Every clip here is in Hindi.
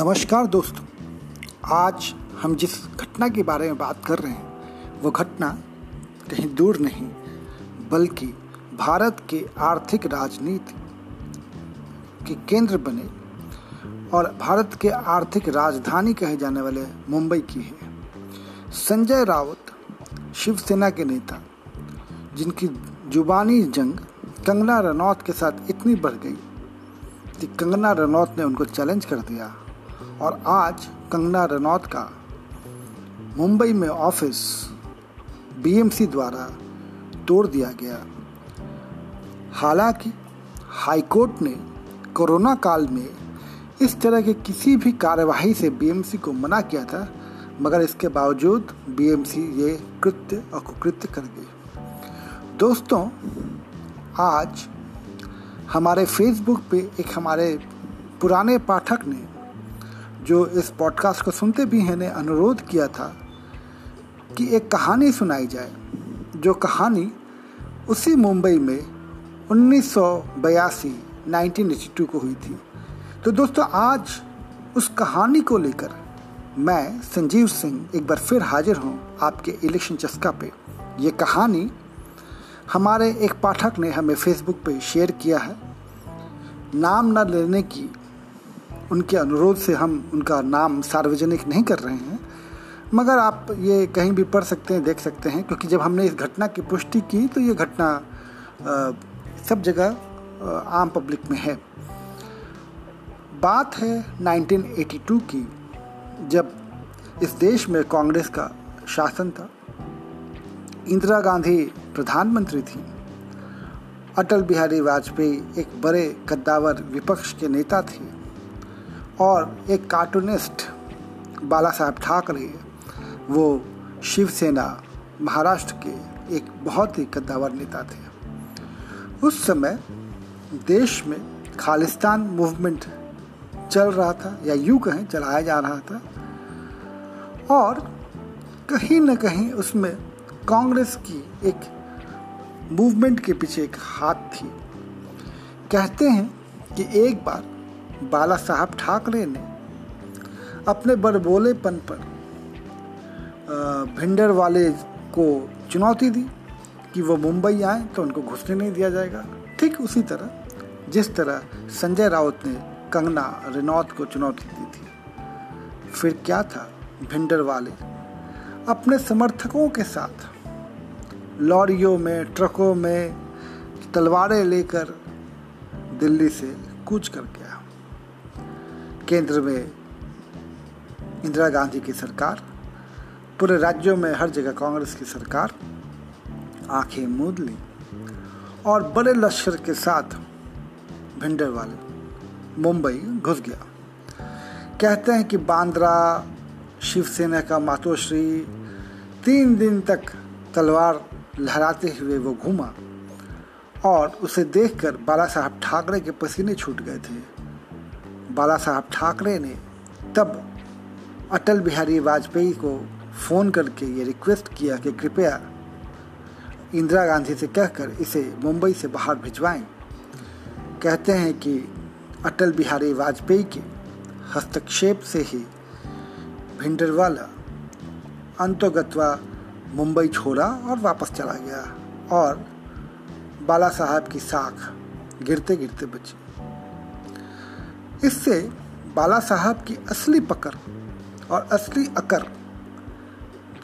नमस्कार दोस्तों, आज हम जिस घटना के बारे में बात कर रहे हैं, वो घटना कहीं दूर नहीं, बल्कि भारत के आर्थिक राजनीति के केंद्र बने और भारत के आर्थिक राजधानी कहे जाने वाले मुंबई की है। संजय राउत, शिवसेना के नेता, जिनकी जुबानी जंग कंगना रनौत के साथ इतनी बढ़ गई कि कंगना रनौत ने उनको चैलेंज कर दिया। और आज कंगना रनौत का मुंबई में ऑफ़िस बीएमसी द्वारा तोड़ दिया गया। हालाँकि हाईकोर्ट ने कोरोना काल में इस तरह के किसी भी कार्यवाही से बीएमसी को मना किया था, मगर इसके बावजूद बीएमसी ये कृत्य और कुकृत्य कर गई दोस्तों, आज हमारे फेसबुक पे एक हमारे पुराने पाठक ने जो इस पॉडकास्ट को सुनते भी हैं, ने अनुरोध किया था कि एक कहानी सुनाई जाए। जो कहानी उसी मुंबई में 1982 1982 को हुई थी। तो दोस्तों, आज उस कहानी को लेकर मैं संजीव सिंह एक बार फिर हाजिर हूँ आपके इलेक्शन चस्का पे। ये कहानी हमारे एक पाठक ने हमें फेसबुक पे शेयर किया है। नाम न लेने की उनके अनुरोध से हम उनका नाम सार्वजनिक नहीं कर रहे हैं। मगर आप ये कहीं भी पढ़ सकते हैं, देख सकते हैं, क्योंकि जब हमने इस घटना की पुष्टि की तो ये घटना सब जगह आम पब्लिक में है। बात है 1982 की, जब इस देश में कांग्रेस का शासन था, इंदिरा गांधी प्रधानमंत्री थी, अटल बिहारी वाजपेयी एक बड़े कद्दावर विपक्ष के नेता थे और एक कार्टूनिस्ट बाला साहब ठाकरे, वो शिवसेना महाराष्ट्र के एक बहुत ही कद्दावर नेता थे। उस समय देश में खालिस्तान मूवमेंट चल रहा था, या यूँ कहें चलाया जा रहा था, और कहीं न कहीं उसमें कांग्रेस की एक मूवमेंट के पीछे एक हाथ थी। कहते हैं कि एक बार बाला साहब ठाकरे ने अपने बड़बोलेपन पर भिंडर वाले को चुनौती दी कि वो मुंबई आए तो उनको घुसने नहीं दिया जाएगा। ठीक उसी तरह, जिस तरह संजय राउत ने कंगना रेनौत को चुनौती दी थी, फिर क्या था भिंडर वाले? अपने समर्थकों के साथ, लॉरियों में, ट्रकों में तलवारें लेकर दिल्ली से कूच कर गया केंद्र में इंदिरा गांधी की सरकार, पूरे राज्यों में हर जगह कांग्रेस की सरकार, आँखें मूद ली और बड़े लश्कर के साथ भिंडर वाले मुंबई घुस गया। कहते हैं कि बांद्रा, शिवसेना का मातोश्री, तीन दिन तक तलवार लहराते हुए वो घूमा और उसे देखकर बाला साहब ठाकरे के पसीने छूट गए थे। बाला साहब ठाकरे ने तब अटल बिहारी वाजपेयी को फ़ोन करके ये रिक्वेस्ट किया कि कृपया इंदिरा गांधी से कहकर इसे मुंबई से बाहर भिजवाएँ। कहते हैं कि अटल बिहारी वाजपेयी के हस्तक्षेप से ही भिंडरवाला अंतोगत्वा मुंबई छोड़ा और वापस चला गया और बाला साहब की साख गिरते गिरते बची। इससे बाला साहब की असली पकड़ और असली अकर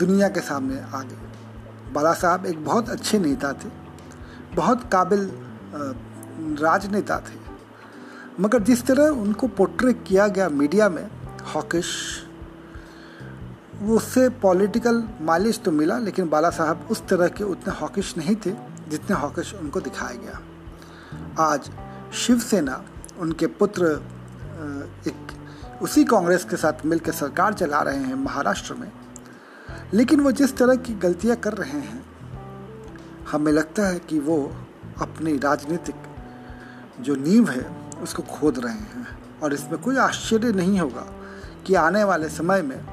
दुनिया के सामने आ गई। बाला साहब एक बहुत अच्छे नेता थे, बहुत काबिल राजनेता थे। मगर जिस तरह उनको पोर्ट्रे किया गया मीडिया में, हॉकिश, उससे पॉलिटिकल माइलेज तो मिला, लेकिन बाला साहब उस तरह के उतने हॉकिश नहीं थे जितने हॉकिश उनको दिखाया गया। आज शिवसेना उनके पुत्र एक उसी कांग्रेस के साथ मिलकर सरकार चला रहे हैं महाराष्ट्र में। लेकिन वो जिस तरह की गलतियाँ कर रहे हैं, हमें लगता है कि वो अपनी राजनीतिक जो नींव है, उसको खोद रहे हैं। और इसमें कोई आश्चर्य नहीं होगा कि आने वाले समय में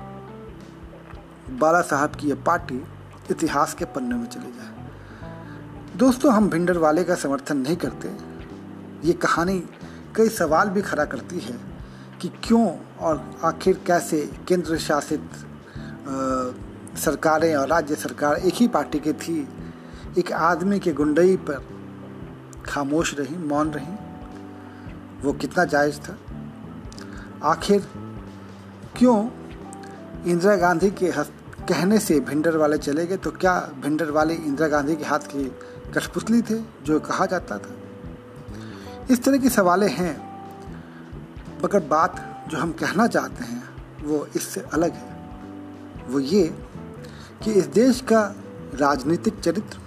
बाला साहब की यह पार्टी इतिहास के पन्ने में चली जाए। दोस्तों, हम भिंडर वाले का समर्थन नहीं करते। ये कहानी कई सवाल भी खड़ा करती है कि क्यों और आखिर कैसे केंद्र शासित सरकारें और राज्य सरकार एक ही पार्टी की थी? एक आदमी के गुंडई पर खामोश रही, मौन रही? वो कितना जायज़ था? आखिर क्यों इंदिरा गांधी के हस्त कहने से भिंडर वाले चले गए? तो क्या भिंडर वाले इंदिरा गांधी के हाथ की कठपुतली थे जो कहा जाता था? इस तरह के सवाल हैं, मगर बात जो हम कहना चाहते हैं, वो इससे अलग है। वो ये कि इस देश का राजनीतिक चरित्र,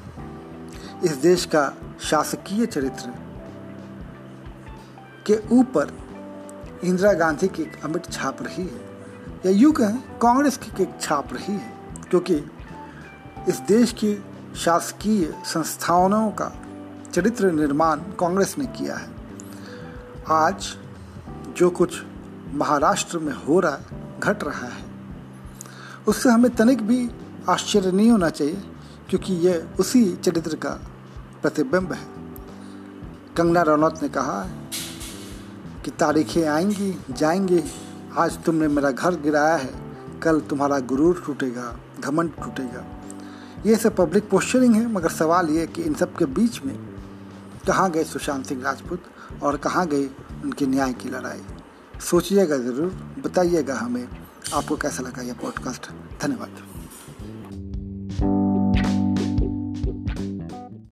इस देश का शासकीय चरित्र के ऊपर इंदिरा गांधी की एक अमिट छाप रही है, या यूँ कहें, कांग्रेस की एक छाप रही है, क्योंकि इस देश की शासकीय संस्थानों का चरित्र निर्माण कांग्रेस ने किया है। आज जो कुछ महाराष्ट्र में हो रहा है घट रहा है, उससे हमें तनिक भी आश्चर्य नहीं होना चाहिए, क्योंकि यह उसी चरित्र का प्रतिबिंब है। कंगना रनौत ने कहा कि तारीखें आएँगी, जाएँगी। आज तुमने मेरा घर गिराया है, कल तुम्हारा गुरूर टूटेगा, घमंड टूटेगा। ये सब पब्लिक पोस्चरिंग है, मगर सवाल ये कि इन सब के बीच में कहाँ गए सुशांत सिंह राजपूत और कहाँ गई उनके न्याय की लड़ाई? सोचिएगा ज़रूर, बताइएगा हमें। आपको कैसा लगा यह पॉडकास्ट धन्यवाद।